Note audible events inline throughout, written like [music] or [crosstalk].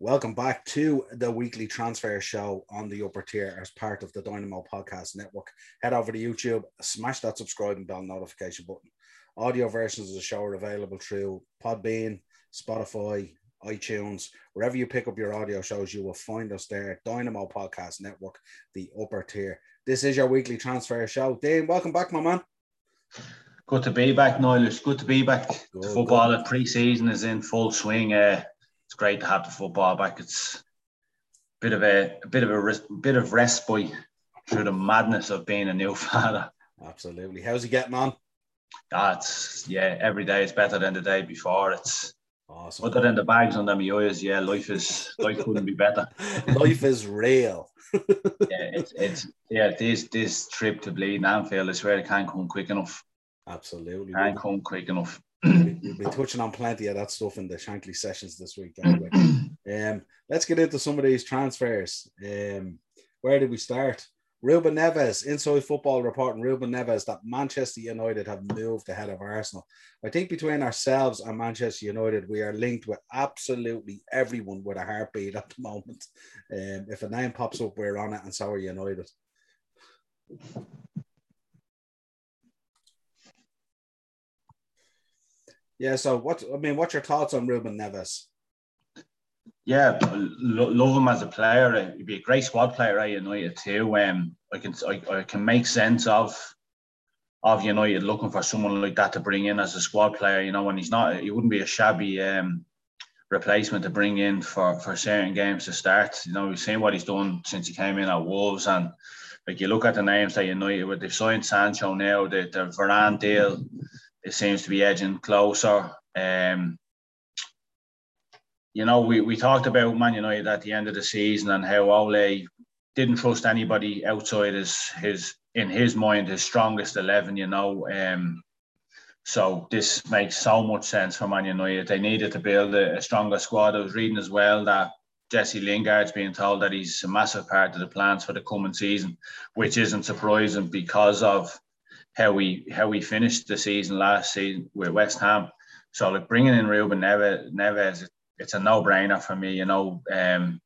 Welcome back to the weekly transfer show on the upper tier as part of the Dynamo Podcast Network. Head over to YouTube, smash that subscribe and bell notification button. Audio versions of the show are available through Podbean, Spotify, iTunes, wherever you pick up your audio shows, you will find us there. Dynamo Podcast Network, the upper tier. This is your weekly transfer show. Dean, welcome back, my man. Good to be back, Niall. It's good to be back. Good, football at pre-season is in full swing. Uh, great to have the football back. It's a bit of a, a bit of a bit of respite through the madness of being a new [laughs] father. Absolutely. How's he getting on? That's yeah. Every day is better than the day before. It's awesome. Other than the bags under my eyes, yeah, life is life couldn't be better. [laughs] life is real. [laughs] yeah, it's it's yeah. This this trip to Bleed Anfield, I swear, it can't come quick enough. Absolutely. Can't come quick enough we'll be touching on plenty of that stuff in the Shankly sessions this week. Anyway, [clears throat] um, let's get into some of these transfers. Um, where did we start? Ruben Neves, Inside Football reporting Ruben Neves that Manchester United have moved ahead of Arsenal. I think between ourselves and Manchester United, we are linked with absolutely everyone with a heartbeat at the moment. Um, if a name pops up, we're on it, and so are United. Yeah. So what? I mean, what's your thoughts on Ruben Neves? Yeah, lo- love him as a player. He'd be a great squad player at United too. Um, I can I, I can make sense of of United looking for someone like that to bring in as a squad player. You know, when he's not, he wouldn't be a shabby um, replacement to bring in for for certain games to start. You know, we've seen what he's done since he came in at Wolves, and like you look at the names that United with, they've signed Sancho now, the the Varane deal it seems to be edging closer. Um, you know, we, we talked about Man United at the end of the season and how Ole didn't trust anybody outside his his in his mind his strongest eleven. You know, um, so this makes so much sense for Man United. They needed to build a, a stronger squad. I was reading as well that Jesse Lingard's being told that he's a massive part of the plans for the coming season, which isn't surprising because of how we how we finished the season last season with West Ham. So like bringing in Ruben Neves, Neves it's a no brainer for me. You know, um,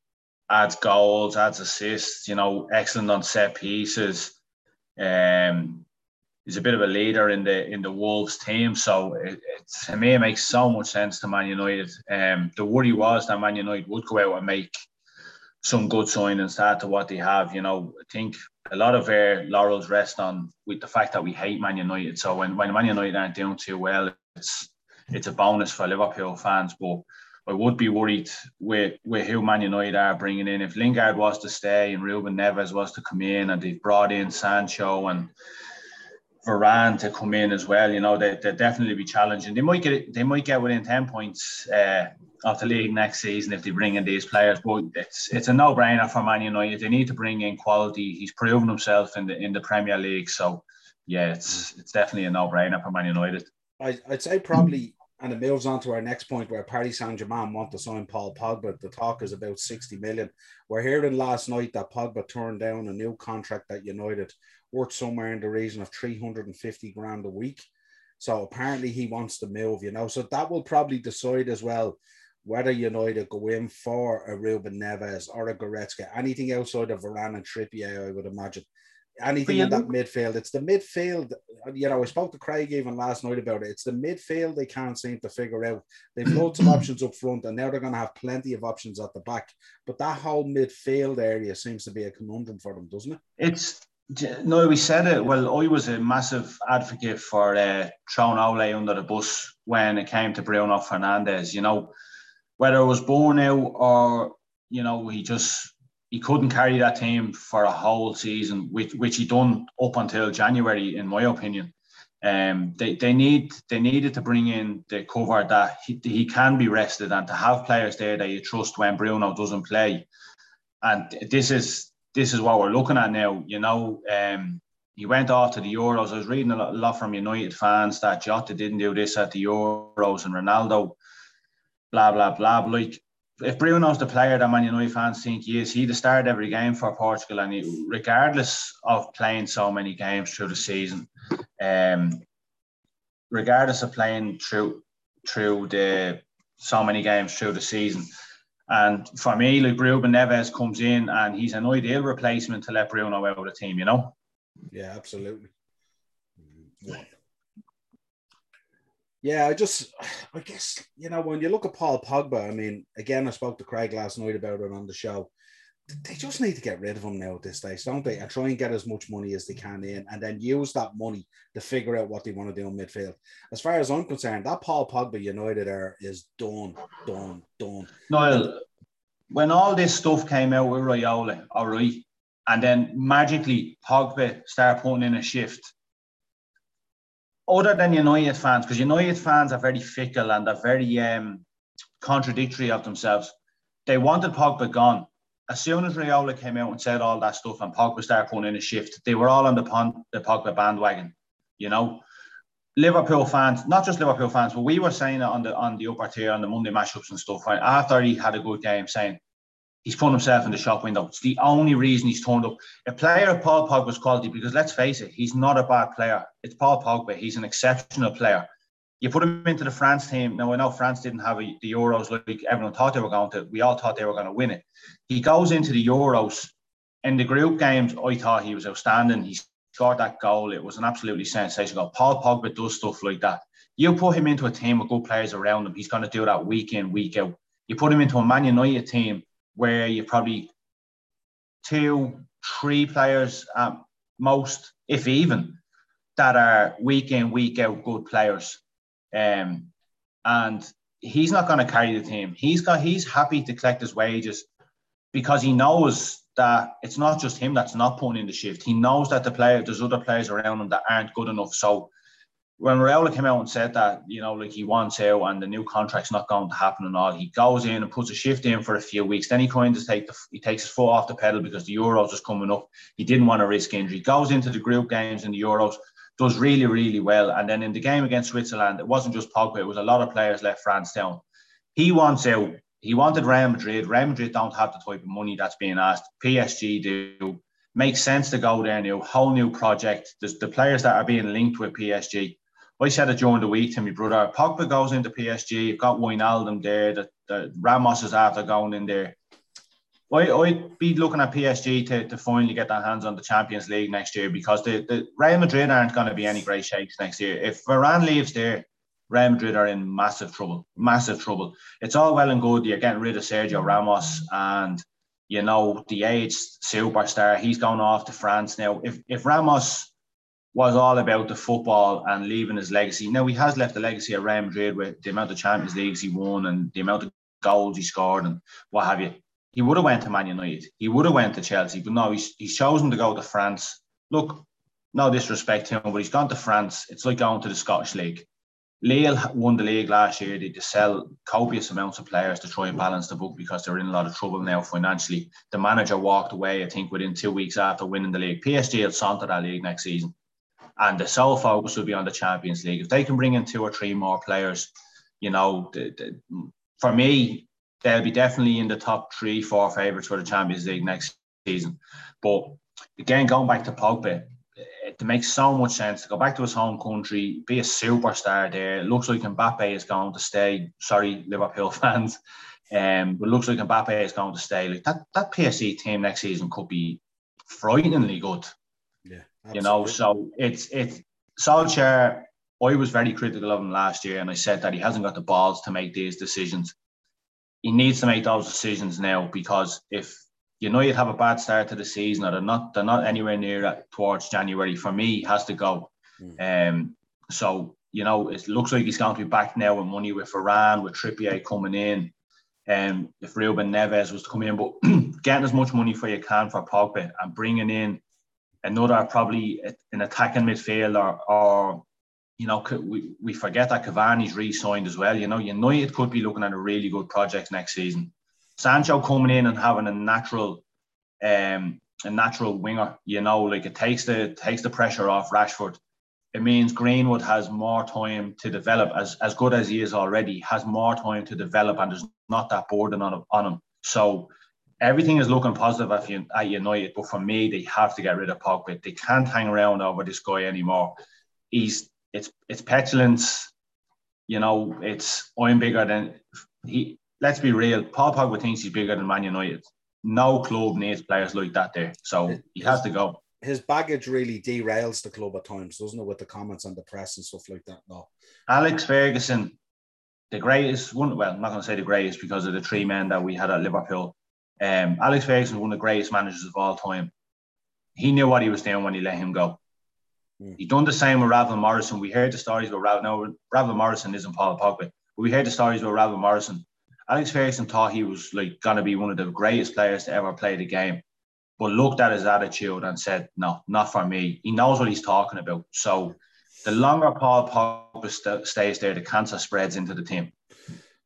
adds goals, adds assists. You know, excellent on set pieces. Um, he's a bit of a leader in the in the Wolves team. So it, it, to me, it makes so much sense to Man United. Um, the worry was that Man United would go out and make some good signings to to what they have. You know, I think a lot of our laurels rest on with the fact that we hate Man United. So when, when Man United aren't doing too well, it's it's a bonus for Liverpool fans. But I would be worried with, with who Man United are bringing in. If Lingard was to stay and Ruben Neves was to come in and they've brought in Sancho and Varane to come in as well, you know, they, they'll definitely be challenging. They might get they might get within 10 points uh, of the league next season if they bring in these players. But it's it's a no brainer for Man United. They need to bring in quality. He's proven himself in the in the Premier League. So yeah, it's it's definitely a no brainer for Man United. I, I'd say probably, and it moves on to our next point where Paris Saint Germain want to sign Paul Pogba. The talk is about 60 million. We're hearing last night that Pogba turned down a new contract at United worth somewhere in the region of 350 grand a week. So apparently he wants to move, you know. So that will probably decide as well whether United go in for a Ruben Neves or a Goretzka, anything outside of Varane and Trippier, I would imagine. Anything in that midfield, it's the midfield. You know, I spoke to Craig even last night about it. It's the midfield they can't seem to figure out. They've [clears throat] loads of options up front, and now they're going to have plenty of options at the back. But that whole midfield area seems to be a conundrum for them, doesn't it? It's no, we said it. Well, I was a massive advocate for uh, throwing Ole under the bus when it came to Bruno Fernandes. You know, whether it was born out or you know he just he couldn't carry that team for a whole season, which which he done up until January, in my opinion. Um, they, they need they needed to bring in the cover that he, he can be rested and to have players there that you trust when Bruno doesn't play. And this is this is what we're looking at now. You know, um, he went off to the Euros. I was reading a lot, from United fans that Jota didn't do this at the Euros and Ronaldo blah blah blah. Like if Bruno's the player that Man United fans think he is, he'd start every game for Portugal, and he, regardless of playing so many games through the season, um, regardless of playing through through the so many games through the season, And for me, like Ruben Neves comes in and he's an ideal replacement to let Bruno out of the team, you know? Yeah, absolutely. Yeah, I just, I guess, you know, when you look at Paul Pogba, I mean, again, I spoke to Craig last night about it on the show. They just need to get rid of him now at this stage, don't they? And try and get as much money as they can in and then use that money to figure out what they want to do in midfield. As far as I'm concerned, that Paul Pogba United there is done, done, done. No, when all this stuff came out with Raiola, all right, and then magically Pogba started putting in a shift other than United fans, because United fans are very fickle and they're very um, contradictory of themselves. They wanted Pogba gone. As soon as Raiola came out and said all that stuff and Pogba started putting in a shift, they were all on the, pon- the Pogba bandwagon. You know, Liverpool fans, not just Liverpool fans, but we were saying it on the on the upper tier on the Monday matchups and stuff. Right after he had a good game, saying he's put himself in the shop window. It's the only reason he's turned up. A player of Paul Pogba's quality, because let's face it, he's not a bad player. It's Paul Pogba. He's an exceptional player. You put him into the France team. Now I know France didn't have a, the Euros like everyone thought they were going to. We all thought they were going to win it. He goes into the Euros. In the group games, I thought he was outstanding. He scored that goal. It was an absolutely sensational goal. Paul Pogba does stuff like that. You put him into a team with good players around him, he's going to do that week in, week out. You put him into a Man United team where you probably two, three players at most, if even, that are week in, week out good players. Um, and he's not going to carry the team. He's got he's happy to collect his wages because he knows that it's not just him that's not putting in the shift. He knows that the player there's other players around him that aren't good enough. So when Raiola came out and said that, you know, like he wants out and the new contract's not going to happen and all, he goes in and puts a shift in for a few weeks. Then he kind of take the he takes his foot off the pedal because the Euros is coming up. He didn't want to risk injury. Goes into the group games in the Euros, does really, really well. And then in the game against Switzerland, it wasn't just Pogba, it was a lot of players left France down. He wants out. He wanted Real Madrid. Real Madrid don't have the type of money that's being asked. PSG do. Makes sense to go there now. Whole new project. There's the players that are being linked with PSG I said it during the week to my brother. Pogba goes into PSG. You've got Wijnaldum there. The, the Ramos is after going in there. I, I'd be looking at PSG to, to finally get their hands on the Champions League next year because the, the Real Madrid aren't going to be any great shakes next year. If Varane leaves there, Real Madrid are in massive trouble. Massive trouble. It's all well and good. You're getting rid of Sergio Ramos and you know the age superstar. He's gone off to France now. If if Ramos was all about the football and leaving his legacy. Now he has left a legacy at Real Madrid with the amount of Champions Leagues he won and the amount of goals he scored and what have you. He would have went to Man United. He would have went to Chelsea, but no, he's, he's chosen to go to France. Look, no disrespect to him, but he's gone to France. It's like going to the Scottish League. Lille won the league last year. They just sell copious amounts of players to try and balance the book because they're in a lot of trouble now financially. The manager walked away, I think, within two weeks after winning the league. PSG will saunter that league next season and the sole focus will be on the Champions League. If they can bring in two or three more players, you know, the, the, for me, they'll be definitely in the top three, four favourites for the Champions League next season. But again, going back to Pogba, it makes so much sense to go back to his home country, be a superstar there. It looks like Mbappe is going to stay. Sorry, Liverpool [laughs] fans. Um, but looks like Mbappe is going to stay. Like that, that PSG team next season could be frighteningly good. Absolutely. You know, so it's it's Solskjaer. I was very critical of him last year, and I said that he hasn't got the balls to make these decisions. He needs to make those decisions now because if you know you'd have a bad start to the season, or they're not they're not anywhere near that towards January. For me, he has to go. Mm. Um, so you know, it looks like he's going to be back now with money with Varane with Trippier coming in. Um, if Ruben Neves was to come in, but [clears throat] getting as much money for you can for Pogba and bringing in another probably an attacking midfielder or you know, we, we forget that Cavani's re-signed as well. You know, United could be looking at a really good project next season. Sancho coming in and having a natural, um, a natural winger. You know, like it takes the takes the pressure off Rashford. It means Greenwood has more time to develop. As as good as he is already, has more time to develop, and there's not that burden on on him. So everything is looking positive at, at United, but for me, they have to get rid of Pogba. They can't hang around over this guy anymore. He's it's it's petulance. You know, it's I'm bigger than he. let's be real. Paul Pogba thinks he's bigger than Man United. No club needs players like that there, so he has to go. His baggage really derails the club at times, doesn't it? With the comments on the press and stuff like that. No, Alex Ferguson, the greatest one. Well, I'm not going to say the greatest because of the three men that we had at Liverpool. Um, Alex Ferguson, one of the greatest managers of all time. He knew what he was doing when he let him go. Mm. He done the same with Ravel Morrison. We heard the stories about Ravel. No, Ravel Morrison isn't Paul Pogba. But we heard the stories about Ravel Morrison. Alex Ferguson thought he was like gonna be one of the greatest players to ever play the game, but looked at his attitude and said, "No, not for me." He knows what he's talking about. So, the longer Paul Pogba st- stays there, the cancer spreads into the team.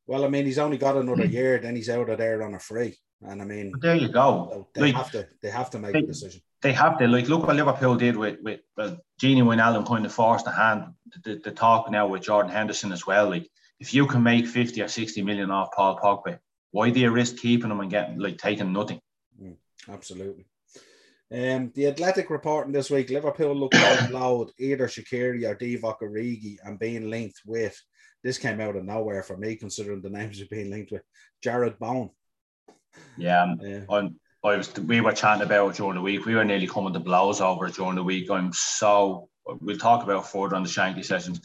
Well, I mean, he's only got another mm. year, then he's out of there on a free. And I mean, but there you go. They like, have to, they have to make they, a decision they have to like look what Liverpool did with with uh, Gini Wijnaldum kind of forced the hand. The, the, talk now with Jordan Henderson as well. Like if you can make fifty or sixty million off Paul Pogba, why do you risk keeping him and getting like taking nothing? Mm, absolutely. Um, the Athletic reporting this week: Liverpool looked out loud either Shaqiri or Divock Origi and being linked with. This came out of nowhere for me, considering the names are being linked with Jarrod Bowen. Yeah, um, I was we were chatting about during the week. We were nearly coming to blows over it during the week. I'm so we'll talk about further on the Shankly sessions.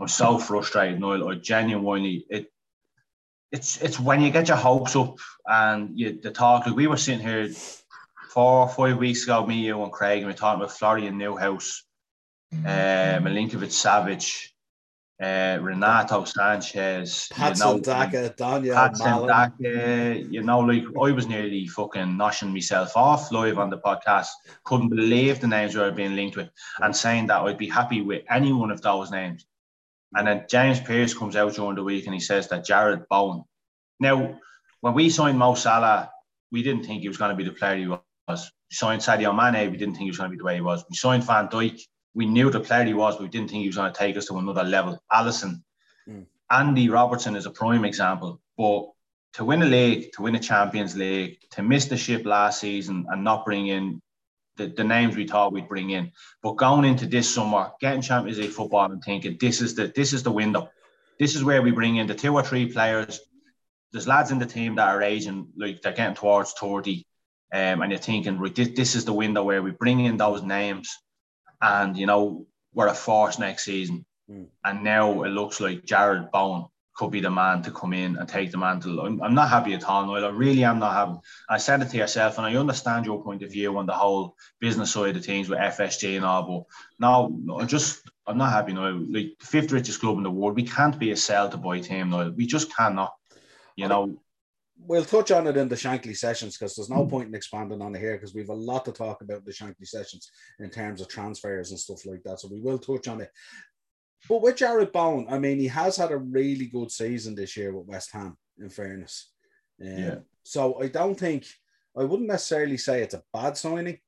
I'm so frustrated, Noel. I genuinely it it's it's when you get your hopes up and you the talk like we were sitting here four or five weeks ago, me, you and Craig, and we are talking about Florian Neuhaus, um, Milinkovic Savic, uh, Renato Sanches, Patson you know, Daka, Daniel Patson Daka, you know, like I was nearly fucking noshing myself off live on the podcast. Couldn't believe the names we were being linked with and saying that I'd be happy with any one of those names. And then James Pearce comes out during the week and he says that Jarrod Bowen. Now, when we signed Mo Salah, we didn't think he was going to be the player he was. We signed Sadio Mane, we didn't think he was going to be the way he was. We signed Van Dijk, we knew the player he was, but we didn't think he was going to take us to another level. Alisson, mm. Andy Robertson is a prime example. But to win a league, to win a Champions League, to miss the ship last season and not bring in the, the names we thought we'd bring in, but going into this summer, getting Champions League football and thinking this is the this is the window. This is where we bring in the two or three players. There's lads in the team that are aging, like they're getting towards 30. Um, and you're thinking, right, this, this is the window where we bring in those names and you know we're a force next season. Mm. And now it looks like Jarrod Bowen could be the man to come in and take the mantle. I'm, I'm not happy at all, Noel. I really am not happy. I said it to yourself, and I understand your point of view on the whole business side of things with FSG and all, but no, I'm just I'm not happy now. Like the fifth richest club in the world, we can't be a sell to buy team now. We just cannot. You know, we'll touch on it in the Shankly sessions because there's no point in expanding on it here because we've a lot to talk about the Shankly sessions in terms of transfers and stuff like that. So we will touch on it. But with Jarrod Bowen, I mean, he has had a really good season this year with West Ham, in fairness. Um, yeah. So I don't think, I wouldn't necessarily say it's a bad signing,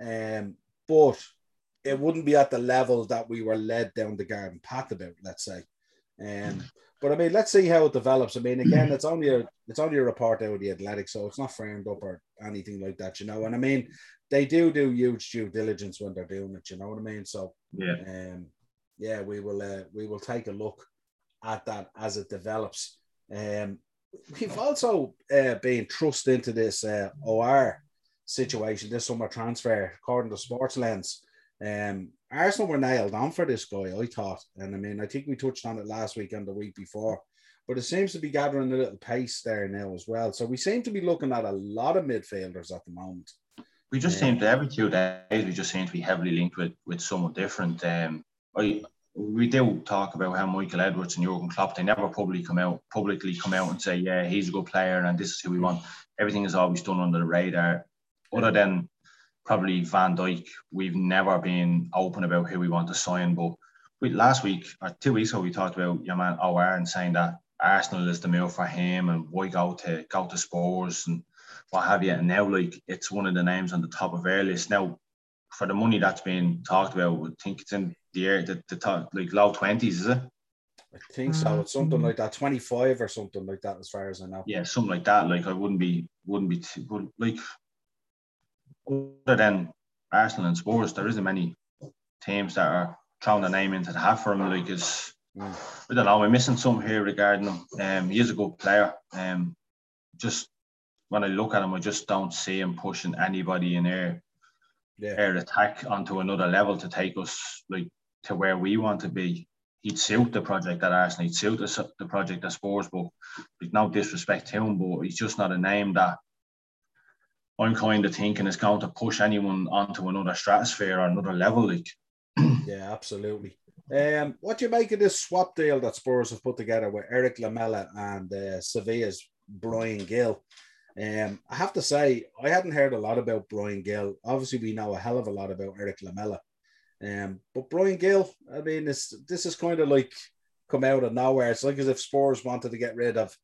um, but it wouldn't be at the level that we were led down the garden path about, let's say. Um, but I mean, let's see how it develops. I mean, again, it's only a it's only a report out of the Athletic, so it's not framed up or anything like that, you know. And I mean, they do do huge due diligence when they're doing it, you know what I mean? So yeah, um, yeah, we will uh, we will take a look at that as it develops. Um, we've also uh, been thrust into this uh, OR situation, this summer transfer, according to Sports Lens. Um, Arsenal were nailed on for this guy, I thought. And I mean, I think we touched on it last week and the week before, but it seems to be gathering a little pace there now as well. So we seem to be looking at a lot of midfielders at the moment. We just seem to every two days we just seem to be heavily linked with with someone different. Um, I we do talk about how Michael Edwards and Jurgen Klopp they never publicly come out publicly come out and say yeah he's a good player and this is who we want. Everything is always done under the radar. Other than probably Van Dijk, we've never been open about who we want to sign. But we, last week or two weeks ago, we talked about your man OR and saying that Arsenal is the move for him and why go to go to Spurs and what have you. And now, like, it's one of the names on the top of our list. Now, for the money that's being talked about, I think it's in the air, the, the top, like low 20s, is it? I think so. Mm. It's something like that, 25 or something like that, as far as I know. Yeah, something like that. Like, I wouldn't be, wouldn't be, too, like, other than Arsenal and Spurs, there isn't many teams that are throwing the name into the hat for him. Like it's Mm. I don't know. We're missing some here regarding him. Um, he is a good player. Um, just when I look at him, I just don't see him pushing anybody in air, yeah. air attack onto another level to take us like to where we want to be. He'd suit the project at Arsenal. He'd suit the, the project at Spurs, but with no disrespect to him, but he's just not a name that I'm kind of thinking it's going to push anyone onto another stratosphere or another level. Like, [clears throat] yeah, absolutely. Um, what do you make of this swap deal that Spurs have put together with Eric Lamela and uh, Sevilla's Bryan Gil? Um, I have to say, I hadn't heard a lot about Bryan Gil. Obviously, we know a hell of a lot about Eric Lamela. Um, but Bryan Gil, I mean, this this is kind of like come out of nowhere. It's like as if Spurs wanted to get rid of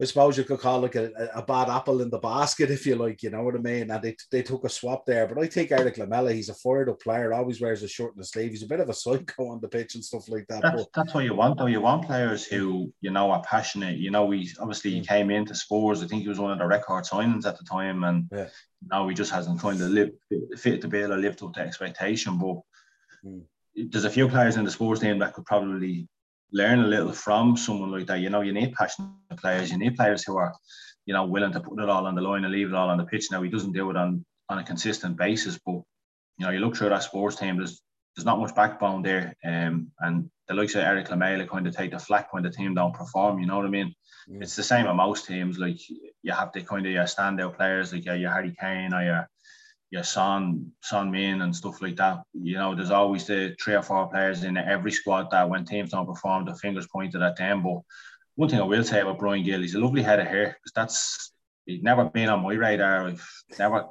I suppose you could call it a, a, bad apple in the basket, [laughs] if you like, you know what I mean? And they, they took a swap there. But I think Eric Lamela, he's a fired up player, always wears a shirt and a sleeve. He's a bit of a psycho on the pitch and stuff like that. That's, but, that's what you want, though. You want players who, you know, are passionate. You know, we obviously he mm. came into Spurs. I think he was one of the record signings at the time. And yeah. now he just hasn't kind of lived, fit the bill or lived up to expectation. But mm. there's a few players in the Spurs team that could probably learn a little from someone like that. You know, you need passionate players. You need players who are, you know, willing to put it all on the line and leave it all on the pitch. Now he doesn't do it on on a consistent basis, but you know, you look through that sports team. There's there's not much backbone there, um, and the likes of Eric Lamela kind of take the flack when the team don't perform. You know what I mean? Mm. It's the same at most teams. Like you have the kind of your standout players, like your Harry Kane or your your son, Son Min and stuff like that. You know, there's always the three or four players in every squad that when teams don't perform, the fingers pointed at them. But one thing I will say about Bryan Gil, he's a lovely head of hair because that's he's never been on my radar. I've never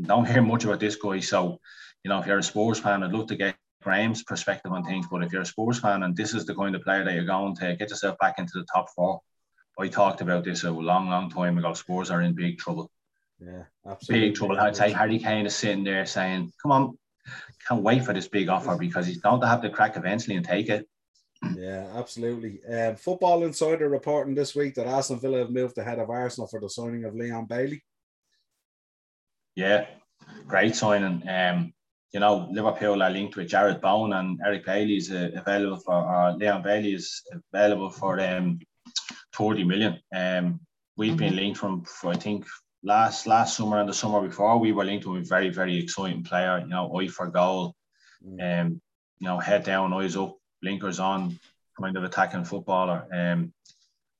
don't hear much about this guy. So, you know, if you're a sports fan, I'd love to get Graham's perspective on things. But if you're a sports fan and this is the kind of player that you're going to get yourself back into the top four, I talked about this a long, long time ago. Spurs are in big trouble. Yeah, absolutely. Big trouble. I'd say Harry Kane is sitting there saying, "Come on, can't wait for this big offer because he's going to have to crack eventually and take it." Yeah, absolutely. Um, Football Insider reporting this week that Aston Villa have moved ahead of Arsenal for the signing of Leon Bailey. Yeah, great signing. Um, you know, Liverpool are linked with Jarrod Bowen and Eric Bailey is uh, available for, or Leon Bailey is available for um, 40 million. Um, we've mm-hmm. been linked from, for, I think, last last summer and the summer before, we were linked to a very very exciting player. You know, eye for goal, mm. um, you know, head down, eyes up, blinkers on, kind of attacking footballer. Um,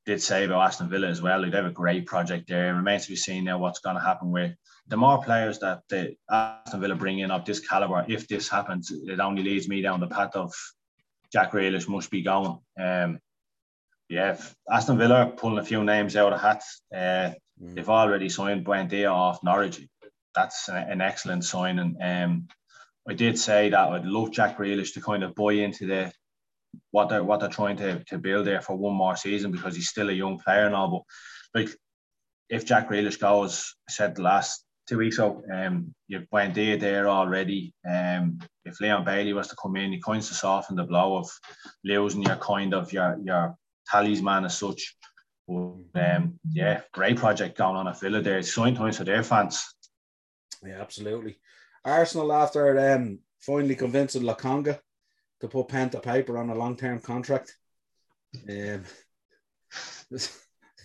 did say about Aston Villa as well. They have a great project there. It remains to be seen now what's going to happen with the more players that the Aston Villa bring in of this caliber. If this happens, it only leads me down the path of Jack Grealish must be going. Um, yeah, Aston Villa pulling a few names out of hats. Uh, Mm. They've already signed Buendia off Norwich. That's an excellent sign. And um, I did say that I'd love Jack Grealish to kind of buy into the what they're what they're trying to, to build there for one more season because he's still a young player now. But like if Jack Grealish goes, I said the last two weeks ago, um, you've Buendia there already. Um, if Leon Bailey was to come in, he kind of soften the blow of losing your kind of your your talisman as such. Um, yeah, great project going on at Villa there. It's showing times for their fans. Yeah, absolutely. Arsenal after um, finally convincing Lokonga to put pen to paper on a long term contract. Um, [laughs]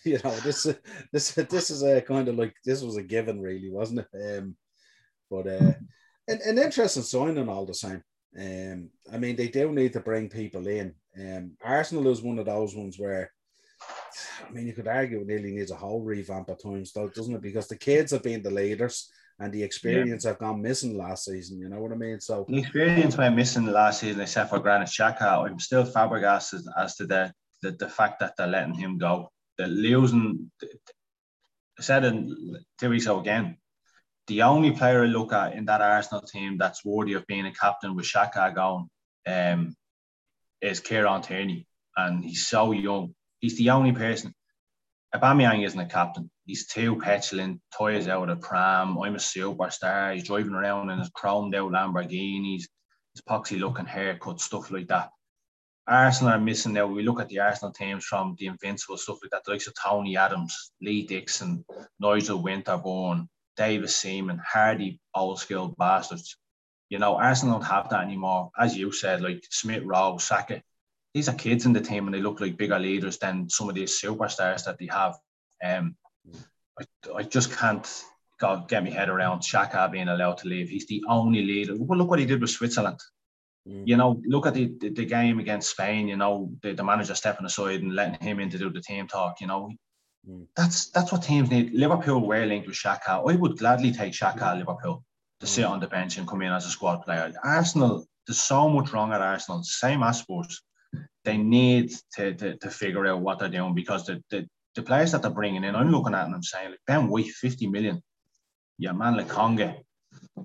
you know, this this this is a kind of like this was a given, really, wasn't it? Um, but uh, an, an interesting signing all the same. Um, I mean, they do need to bring people in. Um, Arsenal is one of those ones where I mean, you could argue it nearly needs a whole revamp at times, though, doesn't it? Because the kids have been the leaders and the experience yeah. have gone missing last season. You know what I mean? So the experience went missing last season, except for Granit Xhaka. I'm still flabbergasted as as to the, the the fact that they're letting him go. The losing. I said in two ago again. The only player I look at in that Arsenal team that's worthy of being a captain with Xhaka going um, is Kieran Tierney, and he's so young He's the only person. Aubameyang isn't a captain. He's too petulant, toys out of pram. I'm a superstar. He's driving around in his chromed out Lamborghinis, his poxy looking haircut, stuff like that. Arsenal are missing now. We look at the Arsenal teams from the Invincible stuff like that, the likes of Tony Adams, Lee Dixon, Nigel Winterburn, David Seaman, hardy old school bastards. You know, Arsenal don't have that anymore. As you said, like Smith Rowe, Saka, these are kids in the team and they look like bigger leaders than some of these superstars that they have. Um, I, I just can't God, get my head around Xhaka being allowed to leave. He's the only leader. Well, look what he did with Switzerland. Mm. You know, look at the, the, the, game against Spain. You know, the, the manager stepping aside and letting him in to do the team talk. You know, mm. that's that's what teams need. Liverpool were linked with Xhaka. I would gladly take Xhaka at Liverpool to mm. sit on the bench and come in as a squad player. Arsenal, there's so much wrong at Arsenal. Same as Spurs. They need to, to, to figure out what they're doing because the, the, the players that they're bringing in, I'm looking at and I'm saying, like, Ben White, 50 million. Yeah, man, Lokonga,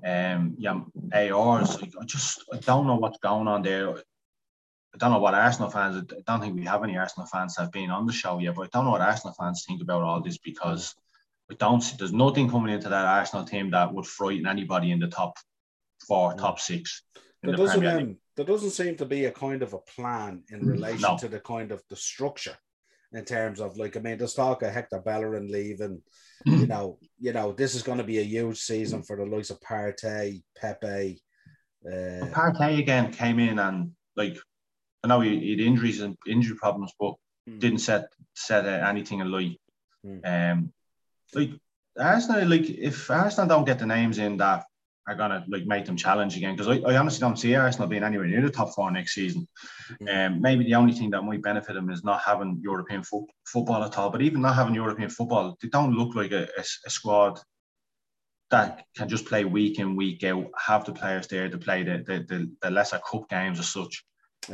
um, yeah, ARs. Like, I just, I don't know what's going on there. I don't know what Arsenal fans, I don't think we have any Arsenal fans that have been on the show yet, but I don't know what Arsenal fans think about all this because I don't see, there's nothing coming into that Arsenal team that would frighten anybody in the top four, top six. There doesn't, um, there doesn't seem to be a kind of a plan in mm, relation no. to the kind of the structure in terms of like I mean there's talk of Hector Bellerin leaving. you know, you know, this is going to be a huge season for the likes of Partey, Pepe. Uh, Partey again came in and like I know he, he had injuries and injury problems, but mm. didn't set set anything alight. Mm. Um, like Arsenal, like if Arsenal don't get the names in that are gonna like make them challenge again, because I, I, honestly don't see Arsenal being anywhere near the top four next season. Mm. Um, maybe the only thing that might benefit them is not having European fo- football at all. But even not having European football, they don't look like a, a, a squad that can just play week in week out, have the players there to play the the, the, the lesser cup games as such.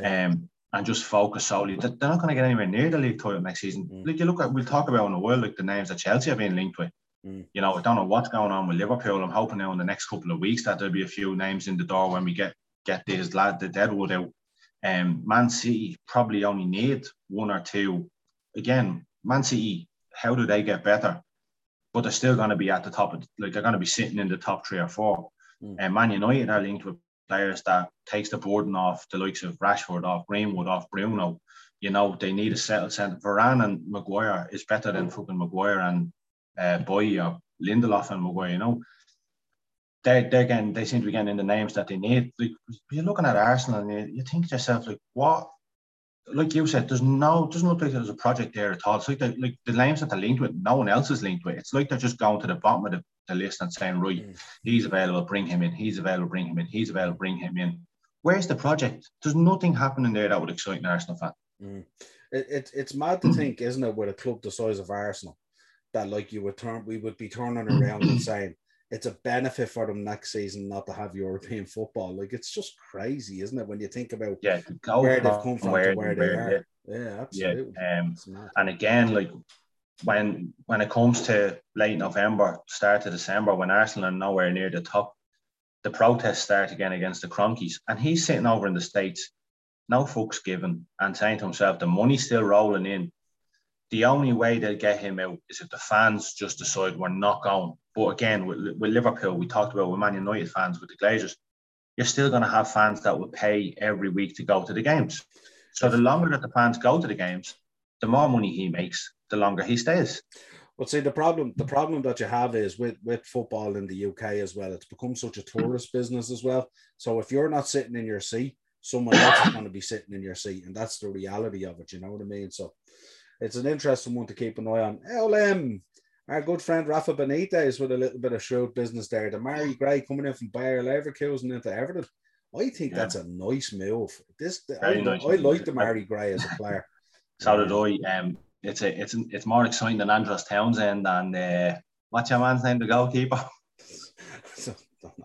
Um, and just focus solely. They're not going to get anywhere near the league title next season. Mm. Like you look at, we'll talk about in the world, like the names that Chelsea have been linked with. Mm. You know, I don't know what's going on with Liverpool. I'm hoping now in the next couple of weeks that there'll be a few names in the door when we get get these lad the Deadwood out. Um, Man City probably only need one or two. Again, Man City, how do they get better? But they're still going to be at the top. Of, like they're going to be sitting in the top three or four. Mm. And Man United are linked with players that takes the burden off the likes of Rashford, off Greenwood, off Bruno. You know, they need a settled centre. Varane and Maguire is better than fucking Maguire and uh, Boy or Lindelof and Maguire, you know. They're, they're getting, they seem to be getting in the names that they need. Like, you're looking at Arsenal and you, you think to yourself, like, what? Like you said, there's no, doesn't look like there's a project there at all. It's like, the, like the names that they're linked with, no one else is linked with. It's like they're just going to the bottom of the the list and saying, right, mm. he's available, bring him in, he's available, bring him in, he's available, bring him in. Where's the project? There's nothing happening there that would excite an Arsenal fan. Mm. It, it, it's mad to think, isn't it, with a club the size of Arsenal, that like you would turn, we would be turning around and saying it's a benefit for them next season not to have European football. Like it's just crazy, isn't it, when you think about yeah, where they've come from where, where they are. Yeah, absolutely. Yeah, um, and again, like when when it comes to late November, start of December, when Arsenal are nowhere near the top, the protests start again against the Kroenkes. And he's sitting over in the States, no fucks given, and saying to himself, the money's still rolling in. The only way they'll get him out is if the fans just decide we're not going. But again, with, with Liverpool, we talked about with Man United fans, with the Glazers, you're still going to have fans that will pay every week to go to the games. So the longer that the fans go to the games, the more money he makes, the longer he stays. But see, the problem the problem that you have is with with football in the UK as well. It's become such a tourist business as well. So if you're not sitting in your seat, someone else is going to be sitting in your seat, and that's the reality of it. You know what I mean? So it's an interesting one to keep an eye on. LM, our good friend Rafa Benitez with a little bit of shrewd business there. Demarai Gray coming in from Bayer Leverkusen into Everton. I think yeah. that's a nice move. This I, nice I, like the Mary Gray as a player. [laughs] So did I. Um, it's a, it's an, it's more exciting than Andros Townsend and uh, what's your man's name, the goalkeeper? [laughs]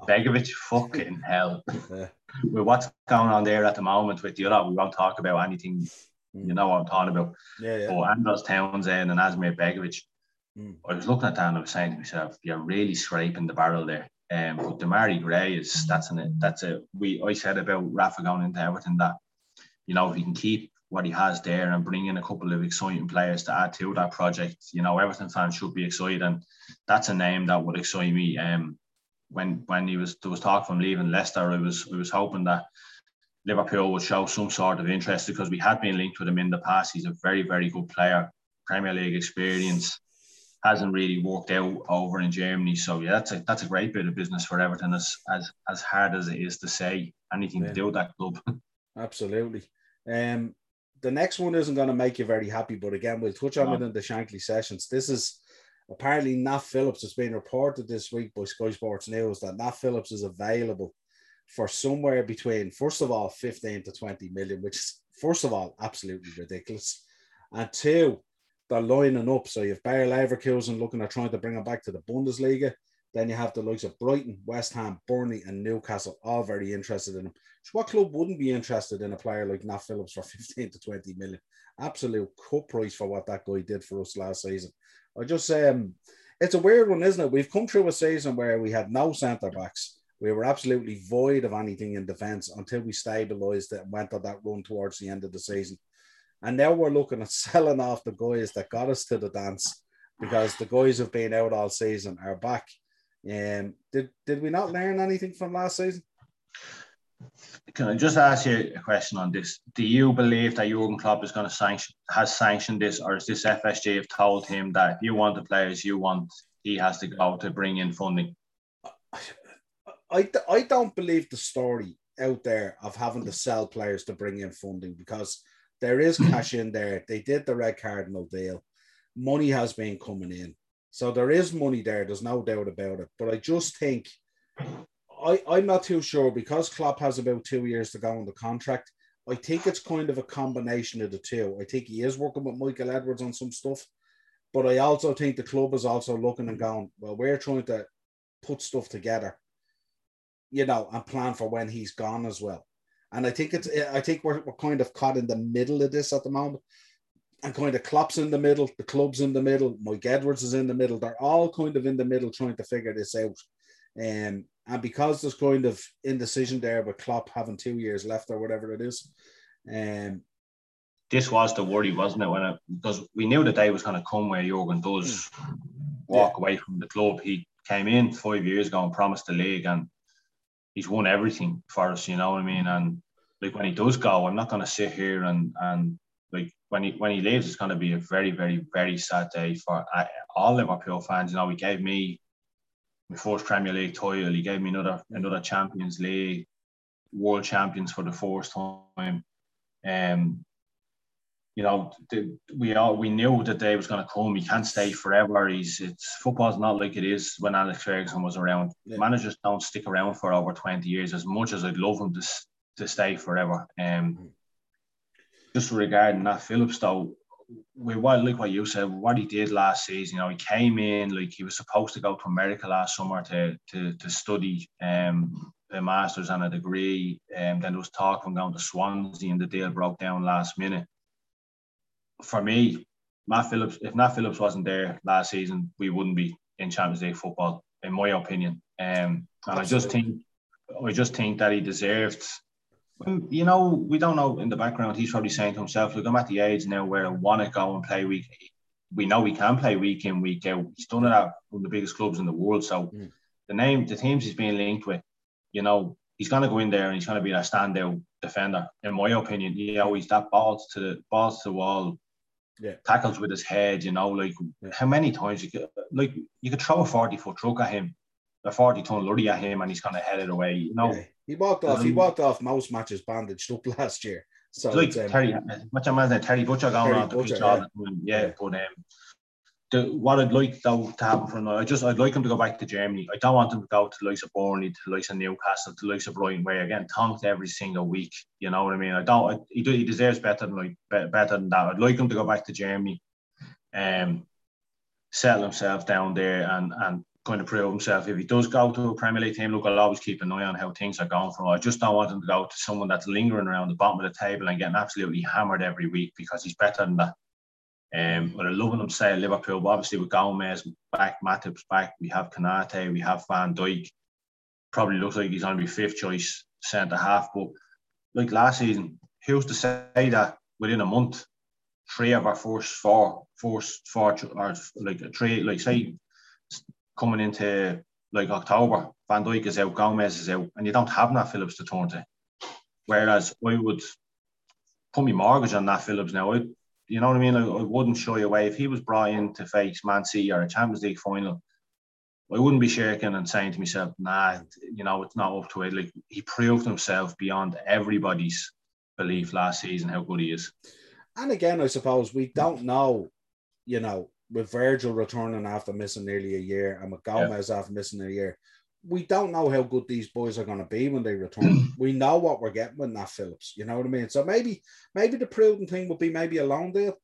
Begovic, fucking hell. [laughs] Yeah. With what's going on there at the moment with the other, we won't talk about anything. You know what I'm talking about. Yeah, yeah. But Andros Townsend and Asmir Begovic, mm. I was looking at that and I was saying to myself, you're really scraping the barrel there. Um, but Demarai Gray is that's an that's a we I said about Rafa going into everything that you know if he can keep what he has there and bring in a couple of exciting players to add to that project. You know, Everton fans should be excited, and that's a name that would excite me. Um, when when he was there was talk from leaving Leicester, I was I was hoping that Liverpool would show some sort of interest because we had been linked with him in the past. He's a very very good player, Premier League experience. Hasn't really worked out over in Germany, so yeah, that's a that's a great bit of business for Everton. As as as hard as it is to say anything yeah. to do with that club. [laughs] Absolutely. Um, the next one isn't going to make you very happy, but again, we'll touch on no. it in the Shankly sessions. This is apparently Nat Phillips has been reported this week by Sky Sports News that Nat Phillips is available for somewhere between, first of all, 15 to 20 million, which is, first of all, absolutely ridiculous. And two, they're lining up. So you have Bayer Leverkusen looking at trying to bring him back to the Bundesliga. Then you have the likes of Brighton, West Ham, Burnley, and Newcastle, all very interested in him. So what club wouldn't be interested in a player like Nat Phillips for [laughs] 15 to 20 million? Absolute cut price for what that guy did for us last season. I just um it's a weird one, isn't it? We've come through a season where we had no centre backs. We were absolutely void of anything in defence until we stabilised it and went on that run towards the end of the season. And now we're looking at [laughs] selling off the guys that got us to the dance because the guys who've been out all season are back. Um, did did we not learn anything from last season? Can I just ask you a question on this? Do you believe that Jurgen Klopp is going to sanction has sanctioned this, or is this FSG have told him that if you want the players you want, he has to go to bring in funding? I, I don't believe the story out there of having to sell players to bring in funding because there is hmm. cash in there. They did the Red Cardinal deal. Money has been coming in. So there is money there. There's no doubt about it. But I just think I, I'm not too sure because Klopp has about two years to go on the contract. I think it's kind of a combination of the two. I think he is working with Michael Edwards on some stuff, but I also think the club is also looking and going, well, we're trying to put stuff together, you know, and plan for when he's gone as well. And I think it's I think we're, we're kind of caught in the middle of this at the moment. And kind of Klopp's in the middle, the club's in the middle, Mike Edwards is in the middle. They're all kind of in the middle trying to figure this out. Um, and because there's kind of indecision there with Klopp having two years left or whatever it is, um, this was the worry, wasn't it? When it, because we knew the day was going to come where Jurgen does hmm. walk yeah. away from the club. He came in five years ago and promised the league, and he's won everything for us. You know what I mean? And like when he does go, I'm not going to sit here and and like when he when he leaves, it's going to be a very very very sad day for uh, all Liverpool fans. You know, he gave me my first Premier League title. He gave me another another Champions League, World Champions for the first time. Um, you know, the, we all we knew the day was going to come. He can't stay forever. He's it's football's not like it is when Alex Ferguson was around. Yeah. Managers don't stick around for over twenty years. As much as I'd love him to to stay forever. Um, mm. just regarding that Phillips though, we what like what you said, what he did last season. You know, he came in like he was supposed to go to America last summer to to to study um a master's and a degree. And um, then there was talk from going to Swansea, and the deal broke down last minute. For me, Matt Phillips, if Matt Phillips wasn't there last season, we wouldn't be in Champions League football, in my opinion. Um, and Absolutely. I just think, I just think that he deserved you know, we don't know in the background. He's probably saying to himself, "Look, I'm at the age now where I want to go and play week. We know we can play week in, week out. He's done it at one of the biggest clubs in the world. So mm. the name, the teams he's being linked with, you know, he's going to go in there and he's going to be that standout defender. In my opinion, you know, he's that balls to the balls to the wall, yeah. tackles with his head. You know, like yeah. how many times you could like you could throw a forty foot truck at him, a forty ton lorry at him, and he's kind of headed away. You know. Yeah he walked off. Um, he walked off most matches bandaged up [laughs] last year. So like um, Terry, much of man Terry Butcher going Terry on Butcher, the pitch yeah. yeah. But um, the, what I'd like though to happen from now, I just I'd like him to go back to Germany. I don't want him to go to the likes of Burnley, to the likes of Newcastle, to the likes of again tonked every single week. You know what I mean? I don't. I, he, he deserves better than like better than that. I'd like him to go back to Germany, um, settle himself down there, and and kind of prove himself. If he does go to a Premier League team, look, I'll always keep an eye on how things are going for him. I just don't want him to go to someone that's lingering around the bottom of the table and getting absolutely hammered every week because he's better than that. Um, but I love him say Liverpool, but obviously with Gomez back, Matip's back, we have Konate, we have Van Dijk. Probably looks like he's to be fifth choice centre half. But like last season, who's to say that within a month, three of our first four, first four, or like three, like say coming into like October, Van Dijk is out, Gomez is out, and you don't have Nat Phillips to turn to. Whereas I would put me mortgage on Nat Phillips now. I, you know what I mean? I, I, wouldn't shy away if he was brought in to face Man City or a Champions League final. I wouldn't be shaking and saying to myself, "Nah, you know, it's not up to it." Like he proved himself beyond everybody's belief last season how good he is. and again, I suppose we don't know, you know, with Virgil returning after missing nearly a year and with Gomez yeah. after missing a year, we don't know how good these boys are going to be when they return. [clears throat] we know what we're getting with Nat Phillips. You know what I mean? So maybe, maybe the prudent thing would be maybe a loan deal.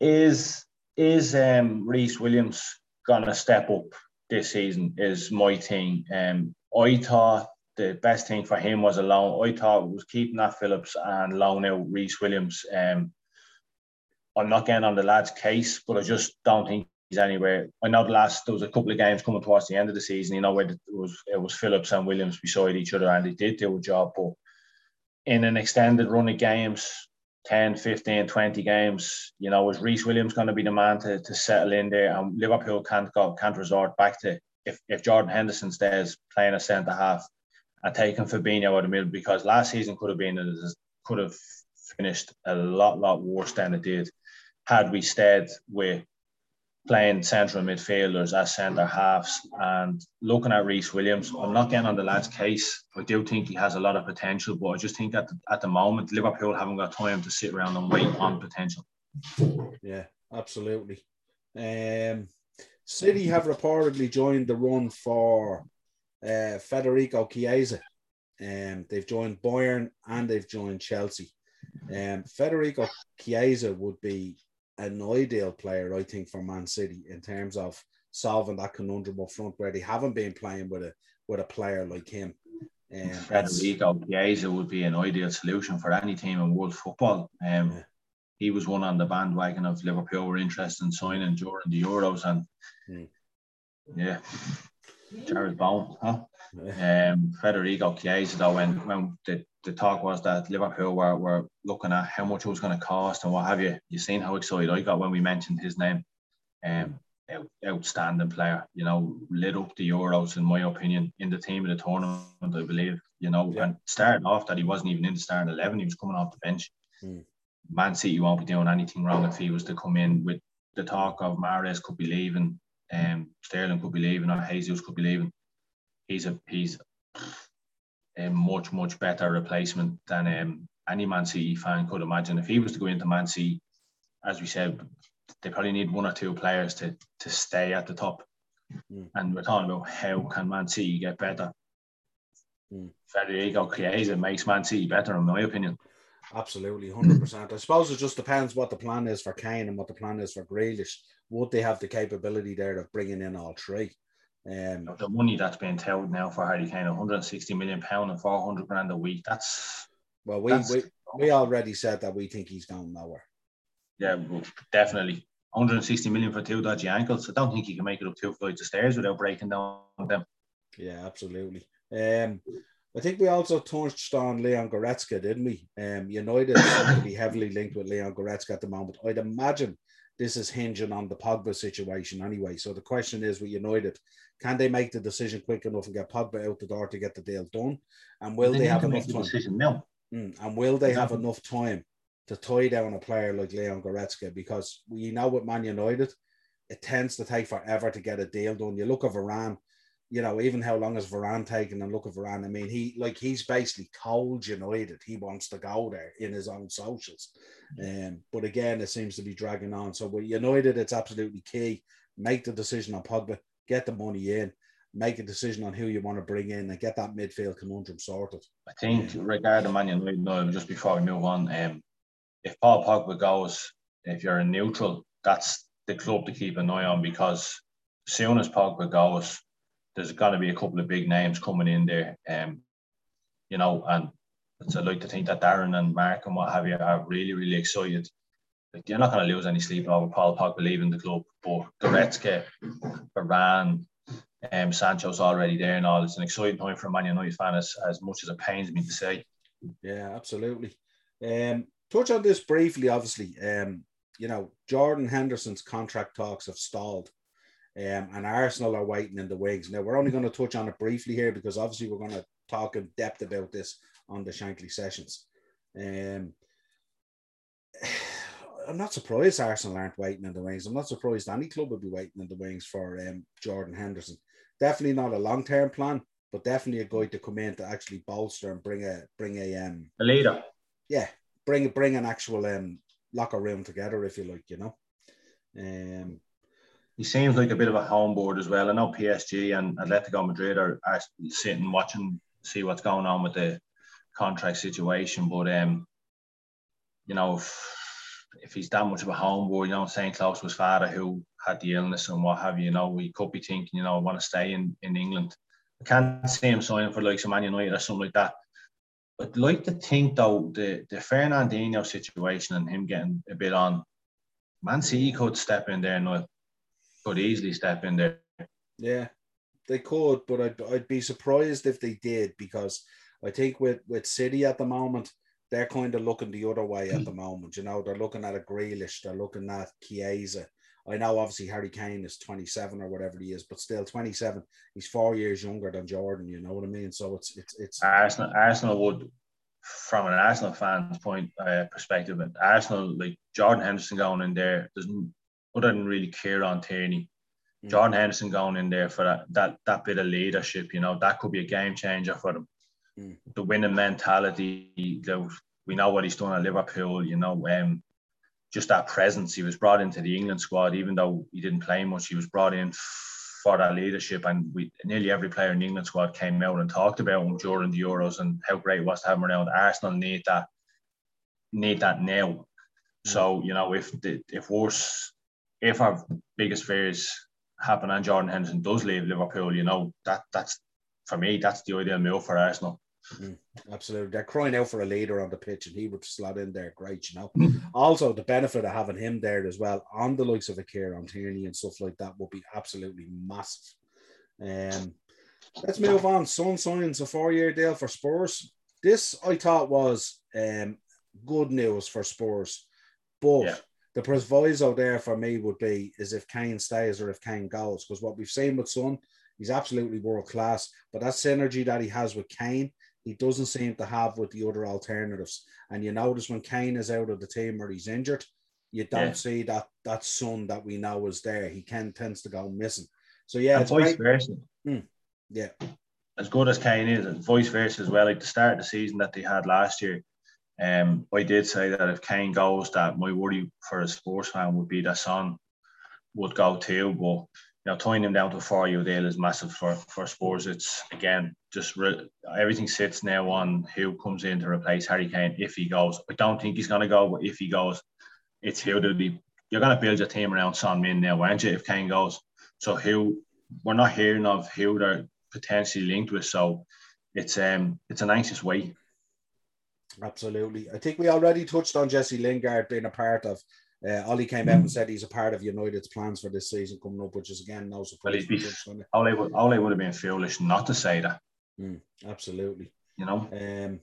Is is um Rhys Williams gonna step up this season? Is my thing. Um, I thought the best thing for him was a loan. I thought was keeping Nat Phillips and loan out Rhys Williams. Um, I'm not getting on the lad's case, but I just don't think anywhere. I know the last there was a couple of games coming towards the end of the season, you know, where it was it was Phillips and Williams beside each other and they did do a job, but in an extended run of games, 10, 15, 20 games, you know, is Rhys Williams going to be the man to, to settle in there? And Liverpool can't go can't resort back to if, if Jordan Henderson stays playing a centre half and taking Fabinho out of the middle because last season could have been could have finished a lot, lot worse than it did had we stayed with playing central midfielders as centre halves and looking at Rhys Williams, I'm not getting on the lad's case. I do think he has a lot of potential, but I just think at the, at the moment Liverpool haven't got time to sit around and wait on potential. Yeah, absolutely. Um, City have reportedly joined the run for uh, Federico Chiesa. Um, they've joined Bayern and they've joined Chelsea. Um, Federico Chiesa would be an ideal player, I think, for Man City in terms of solving that conundrum up front where they haven't been playing with a with a player like him. Um, Federico Chiesa would be an ideal solution for any team in world football. Um, yeah. He was one on the bandwagon of Liverpool were interested in signing during the Euros, and mm. yeah, Jarrod Bowen, huh? Um, Federico Chiesa, though, when when the the talk was that Liverpool were, were looking at how much it was going to cost and what have you. You seen how excited I got when we mentioned his name. Um, out, outstanding player, you know, lit up the Euros in my opinion in the team of the tournament. I believe, you know, yeah. and starting off that he wasn't even in the starting eleven; he was coming off the bench. Mm. Man City won't be doing anything wrong if he was to come in with the talk of Mahrez could be leaving, um, Sterling could be leaving, or Jesus could be leaving. He's a he's a much much better replacement than um, any Man City fan could imagine. If he was to go into Man City, as we said, they probably need one or two players to to stay at the top. Mm. And we're talking about how can Man City get better. Mm. Federico Chiesa makes Man City better, in my opinion. Absolutely, hundred percent. I suppose it just depends what the plan is for Kane and what the plan is for Grealish. Would they have the capability there of bringing in all three? Um, the money that's being told now for Harry Kane, 160 million pound and 400 grand a week. That's well, we that's, we, we already said that we think he's going nowhere. Yeah, well, definitely. 160 million for two dodgy ankles. I don't think he can make it up two flights of stairs without breaking down them. Yeah, absolutely. Um, I think we also touched on Leon Goretzka, didn't we? Um, United seem to be heavily linked with Leon Goretzka at the moment. I'd imagine this is hinging on the Pogba situation anyway. So the question is with United, can they make the decision quick enough and get Pogba out the door to get the deal done? And will they, they have enough time? Decision now. Mm, and will they have enough time to tie down a player like Leon Goretzka? Because we know with Man United, it tends to take forever to get a deal done. You look at Varane, you know, even how long has Varane taken and look at Varane. I mean, he like he's basically told United he wants to go there in his own socials. Um, but again, it seems to be dragging on. So with United, it's absolutely key. Make the decision on Pogba, get the money in, make a decision on who you want to bring in and get that midfield conundrum sorted. I think regarding Man United, no, just before we move on, um, if Paul Pogba goes, if you're a neutral, that's the club to keep an eye on because as soon as Pogba goes, there's got to be a couple of big names coming in there. Um, you know, and I'd like to think that Darren and Mark and what have you are really, really excited. Like you're not going to lose any sleep over Paul Pogba leaving the club, but Goretzka, Varane, um, Sancho's already there and all. It's an exciting time for a Man United fan, as, as much as it pains me to say. Yeah, absolutely. Um, touch on this briefly. Obviously, um, you know, Jordan Henderson's contract talks have stalled. Um, and Arsenal are waiting in the wings. Now, we're only going to touch on it briefly here because obviously we're going to talk in depth about this on the Shankly sessions. Um, [sighs] I'm not surprised Arsenal aren't waiting in the wings. I'm not surprised any club would be waiting in the wings for um, Jordan Henderson. Definitely not a long term plan, but definitely a guy to come in to actually bolster and bring a bring a um a leader. Yeah, bring bring an actual um, locker room together, if you like, you know. Um, he seems like a bit of a homeboard as well. I know PSG and Atletico Madrid are, are sitting watching, see what's going on with the contract situation, but um, you know. If, if he's that much of a homeboy, you know, St. Close was father who had the illness and what have you, you know, we could be thinking, you know, I want to stay in, in England. I can't see him signing for like some Man United or something like that. I'd like to think though the the Fernandinho situation and him getting a bit on, Man City could step in there and could easily step in there. Yeah, they could, but I'd I'd be surprised if they did because I think with with City at the moment they're kind of looking the other way at the moment. You know, they're looking at a Grealish, they're looking at Chiesa. I know obviously Harry Kane is 27 or whatever he is, but still 27. He's four years younger than Jordan. You know what I mean? So it's it's it's Arsenal. Arsenal would, from an Arsenal fan's point uh, perspective, Arsenal like Jordan Henderson going in there doesn't other than really Kieran Tierney. Mm. Jordan Henderson going in there for that, that that bit of leadership, you know, that could be a game changer for them. Mm. The winning mentality, the, we know what he's done at Liverpool, you know, um, just that presence. He was brought into the England squad, even though he didn't play much, he was brought in for that leadership. And we nearly every player in the England squad came out and talked about him during the Euros and how great it was to have him around. Arsenal need that, need that now. Mm. So, you know, if the, if worse, if our biggest fears happen and Jordan Henderson does leave Liverpool, you know, that that's for me, that's the ideal move for Arsenal. Mm, absolutely. They're crying out for a leader on the pitch, and he would slot in there great, you know. Mm. Also, the benefit of having him there as well on the likes of a Kieran Tierney and stuff like that would be absolutely massive. Um, let's move on. Son signs a four year deal for Spurs. This I thought was um, good news for Spurs, but yeah. The proviso there for me would be is if Kane stays or if Kane goes, because what we've seen with Son He's absolutely world class, but that synergy that he has with Kane, he doesn't seem to have with the other alternatives. And you notice when Kane is out of the team or he's injured, you don't yeah. see that that son that we know is there. He can tends to go missing. So yeah, and it's vice versa. Hmm. Yeah. As good as Kane is, and vice versa as well. Like the start of the season that they had last year, um, I did say that if Kane goes, that my worry for a Spurs fan would be that Son would go too. But you know, tying him down to a four-year deal is massive for for Spurs. It's again just re- everything sits now on who comes in to replace Harry Kane if he goes. I don't think he's going to go, but if he goes, it's who be. You're going to build your team around Son Min now, aren't you? If Kane goes, so who we're not hearing of who they're potentially linked with. So it's um it's an anxious wait. Absolutely. I think we already touched on Jesse Lingard being a part of uh, Ole came out and said he's a part of United's plans for this season coming up, which is again no surprise. Well, be, Ole, would, Ole would have been foolish not to say that. Mm, absolutely. You know, um,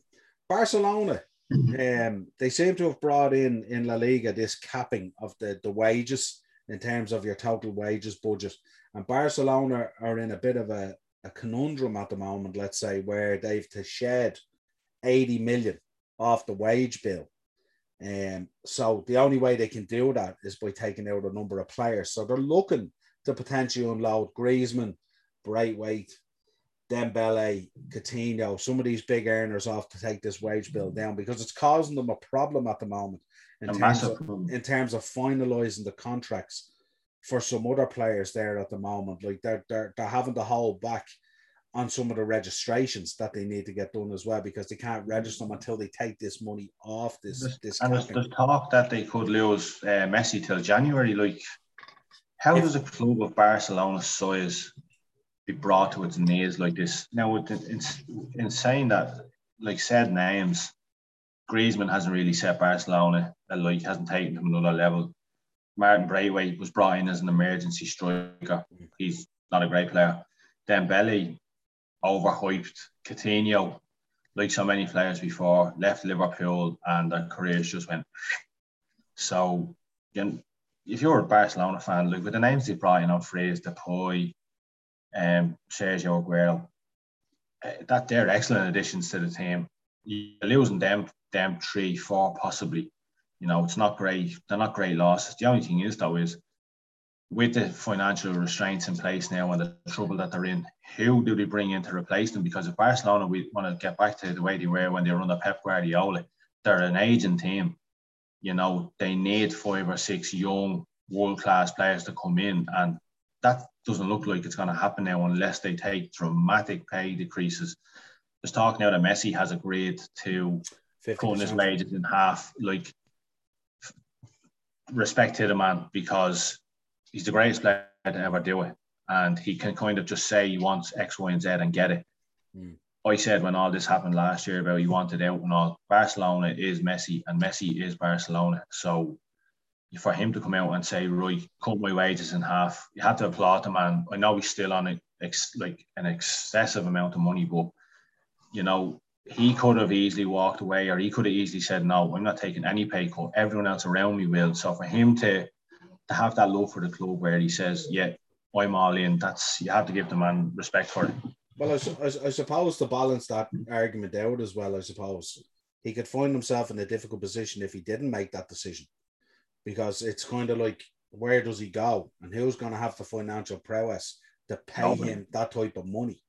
Barcelona. Um, they seem to have brought in in La Liga this capping of the the wages in terms of your total wages budget, and Barcelona are in a bit of a, a conundrum at the moment. Let's say where they've to shed eighty million off the wage bill and um, so the only way they can do that is by taking out a number of players. So they're looking to potentially unload Griezmann, Braithwaite, Dembele, Coutinho, some of these big earners off to take this wage bill down because it's causing them a problem at the moment in, terms of, in terms of finalizing the contracts for some other players there at the moment. Like they're, they're, they're having to hold back on some of the registrations that they need to get done as well because they can't register them until they take this money off this there's, this and there's, there's, talk that they could lose uh, Messi till January like how if, does a club of Barcelona's size be brought to its knees like this? Now it's insane that like said names Griezmann hasn't really set Barcelona like hasn't taken them another level. Martin Braithwaite was brought in as an emergency striker. He's not a great player. Dembele overhyped. Coutinho, like so many players before, left Liverpool and their careers just went. So, again, if you're a Barcelona fan, look with the names they brought in on Freeze, Depay, um, Sergio Aguero, uh, that they're excellent additions to the team. You're losing them, them three, four, possibly. You know, it's not great. They're not great losses. The only thing is, though, is with the financial restraints in place now and the trouble that they're in, who do they bring in to replace them? Because if Barcelona we want to get back to the way they were when they were under Pep Guardiola, they're an aging team. You know, they need five or six young world class players to come in, and that doesn't look like it's going to happen now unless they take dramatic pay decreases. There's talk now that Messi has agreed to cutting his wages in half. Like, respect to the man because he's the greatest player to ever do it, and he can kind of just say he wants X, Y, and Z and get it. Mm. I said when all this happened last year about he wanted out and all, Barcelona is Messi and Messi is Barcelona. So for him to come out and say, "Roy, cut my wages in half, you have to applaud the man. I know he's still on a, ex, like an excessive amount of money, but you know, he could have easily walked away or he could have easily said, No, I'm not taking any pay cut. Everyone else around me will. So for him to to have that love for the club where he says, Yeah, I'm all in, that's you have to give the man respect for it. Well, I, I, I suppose to balance that argument out as well, I suppose he could find himself in a difficult position if he didn't make that decision, because it's kind of like where does he go and who's going to have the financial prowess to pay him that type of money.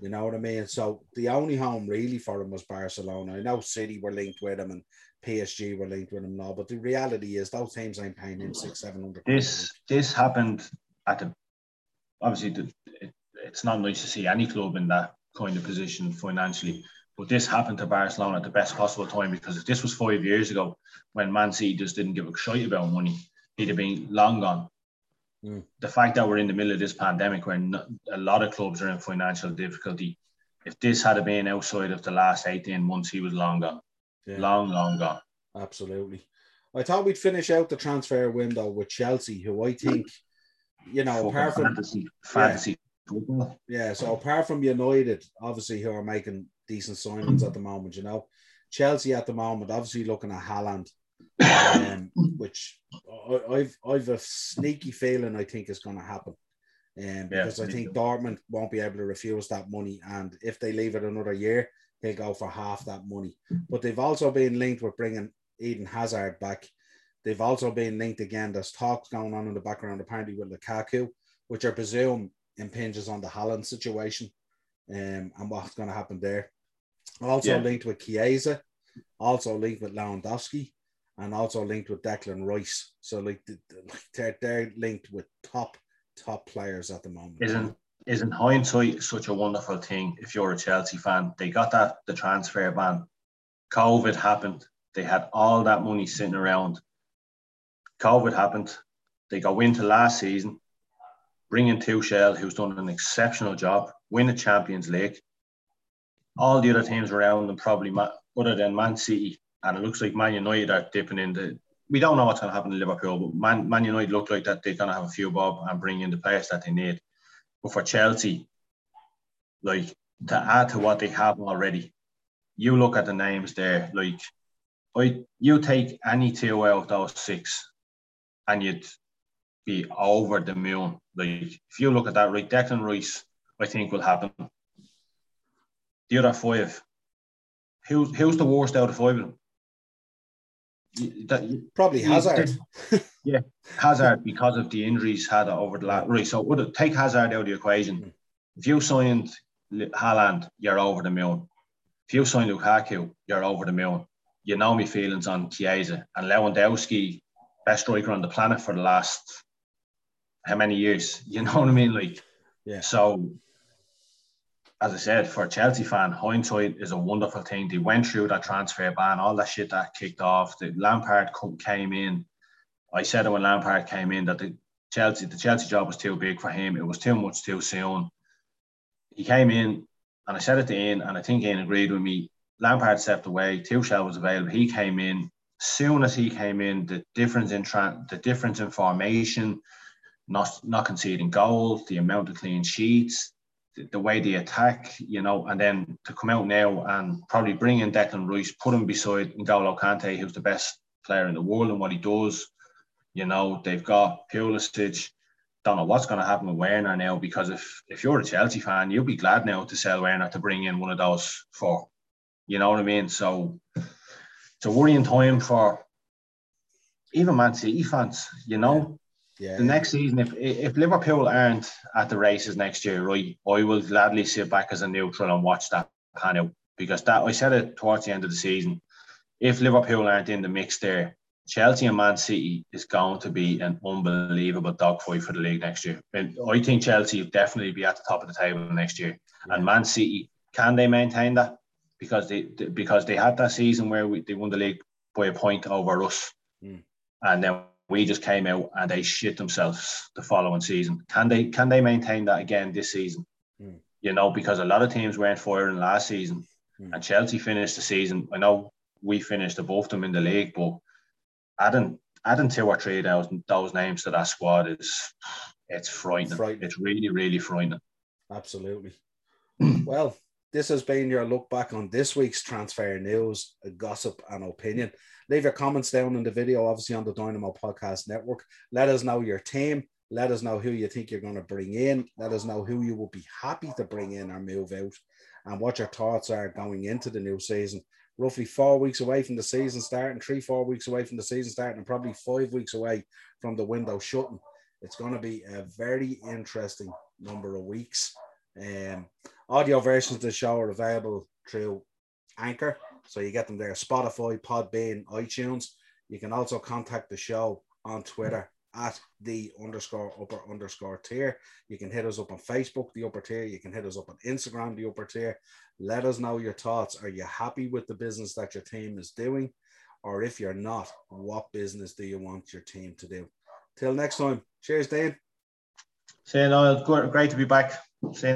You know what I mean? So the only home really for him was Barcelona. I know City were linked with him and PSG were linked with him now, but the reality is those teams ain't paying him six, seven hundred. This this happened at the obviously the, it, it's not nice to see any club in that kind of position financially. But this happened to Barcelona at the best possible time because if this was five years ago when Man City just didn't give a shit about money, he'd have been long gone. Mm. The fact that we're in the middle of this pandemic when a lot of clubs are in financial difficulty, if this had been outside of the last 18 months, he was long gone. Yeah. Long, long gone. Absolutely. I thought we'd finish out the transfer window with Chelsea, who I think, you know, apart from fantasy, fantasy football. Yeah, so apart from United, obviously, who are making decent signings at the moment, you know, Chelsea at the moment, obviously looking at Haaland, um, [coughs] which I, have I've a sneaky feeling I think is going to happen. Um, because yeah, I think Dortmund won't be able to refuse that money, and if they leave it another year, go for half that money. But they've also been linked with bringing Eden Hazard back. They've also been linked again. There's talks going on in the background, apparently with Lukaku, which I presume impinges on the Haaland situation um, and what's going to happen there. Also yeah. linked with Chiesa, also linked with Lewandowski, and also linked with Declan Rice. So like, they're, they're linked with top top players at the moment. Isn't isn't hindsight such a wonderful thing? If you're a Chelsea fan, they got that the transfer ban. COVID happened. They had all that money sitting around. COVID happened. They got into last season bring in Tuchel, who's done an exceptional job, win the Champions League. All the other teams around them probably, other than Man City, and it looks like Man United are dipping into. We don't know what's going to happen in Liverpool, but Man, Man United look like that they're going to have a few bob and bring in the players that they need. But for Chelsea, like to add to what they have already, you look at the names there. Like, I, you take any two out of those six, and you'd be over the moon. Like if you look at that, right, Declan Rice, I think will happen. The other five, who's who's the worst out of five of them? That, Probably Hazard. yeah, [laughs] Hazard because of the injuries had over the last. Right, so would it, take Hazard out of the equation. Mm. If you signed Haaland, you're over the moon. If you sign Lukaku, you're over the moon. You know me feelings on Chiesa and Lewandowski, best striker on the planet for the last how many years? You know what I mean? Like, yeah. So, as I said, for a Chelsea fan, hindsight is a wonderful thing. They went through that transfer ban, all that shit that kicked off. The Lampard came in. I said it when Lampard came in that the Chelsea, the Chelsea job was too big for him. It was too much too soon. He came in, and I said it to Ian, and I think Ian agreed with me. Lampard stepped away. Tuchel was available. He came in. Soon as he came in, the difference in tra- the difference in formation, not not conceding goals, the amount of clean sheets, the, way they attack, you know, and then to come out now and probably bring in Declan Rice, put him beside N'Golo Kante, who's the best player in the world and what he does. You know, they've got Pulisic. Don't know what's going to happen with Werner now because if if you're a Chelsea fan, you'll be glad now to sell Werner to bring in one of those four. You know what I mean? So it's a worrying time for even Man City fans. You know, yeah. The next season, if if Liverpool aren't at the races next year, right, I will gladly sit back as a neutral and watch that pan out because that I said it towards the end of the season. if Liverpool aren't in the mix there, Chelsea and Man City is going to be an unbelievable dogfight for the league next year. And I think Chelsea will definitely be at the top of the table next year. Yeah. And Man City, can they maintain that? Because they because they had that season where we, they won the league by a point over us, mm. and then we just came out and they shit themselves the following season. Can they can they maintain that again this season? Mm. You know, because a lot of teams weren't firing last season, mm. and Chelsea finished the season. I know we finished above them in the league, but adding adding two or three those those names to that squad is it's frightening. frightening. It's really really frightening. Absolutely. [clears throat] well, this has been your look back on this week's transfer news, gossip, and opinion. Leave your comments down in the video, obviously on the Dynamo Podcast Network. Let us know your team. Let us know who you think you're going to bring in. Let us know who you will be happy to bring in or move out, and what your thoughts are going into the new season roughly four weeks away from the season starting, three, four weeks away from the season starting, and probably five weeks away from the window shutting. It's going to be a very interesting number of weeks. Um, audio versions of the show are available through Anchor. So you get them there Spotify, Podbean, iTunes. You can also contact the show on Twitter at the underscore upper underscore tier. You can hit us up on Facebook, the upper tier. You can hit us up on Instagram, the upper tier. Let us know your thoughts. Are you happy with the business that your team is doing? Or if you're not, what business do you want your team to do? Till next time. Cheers, Dean. See you, Niall. Great to be back. See you next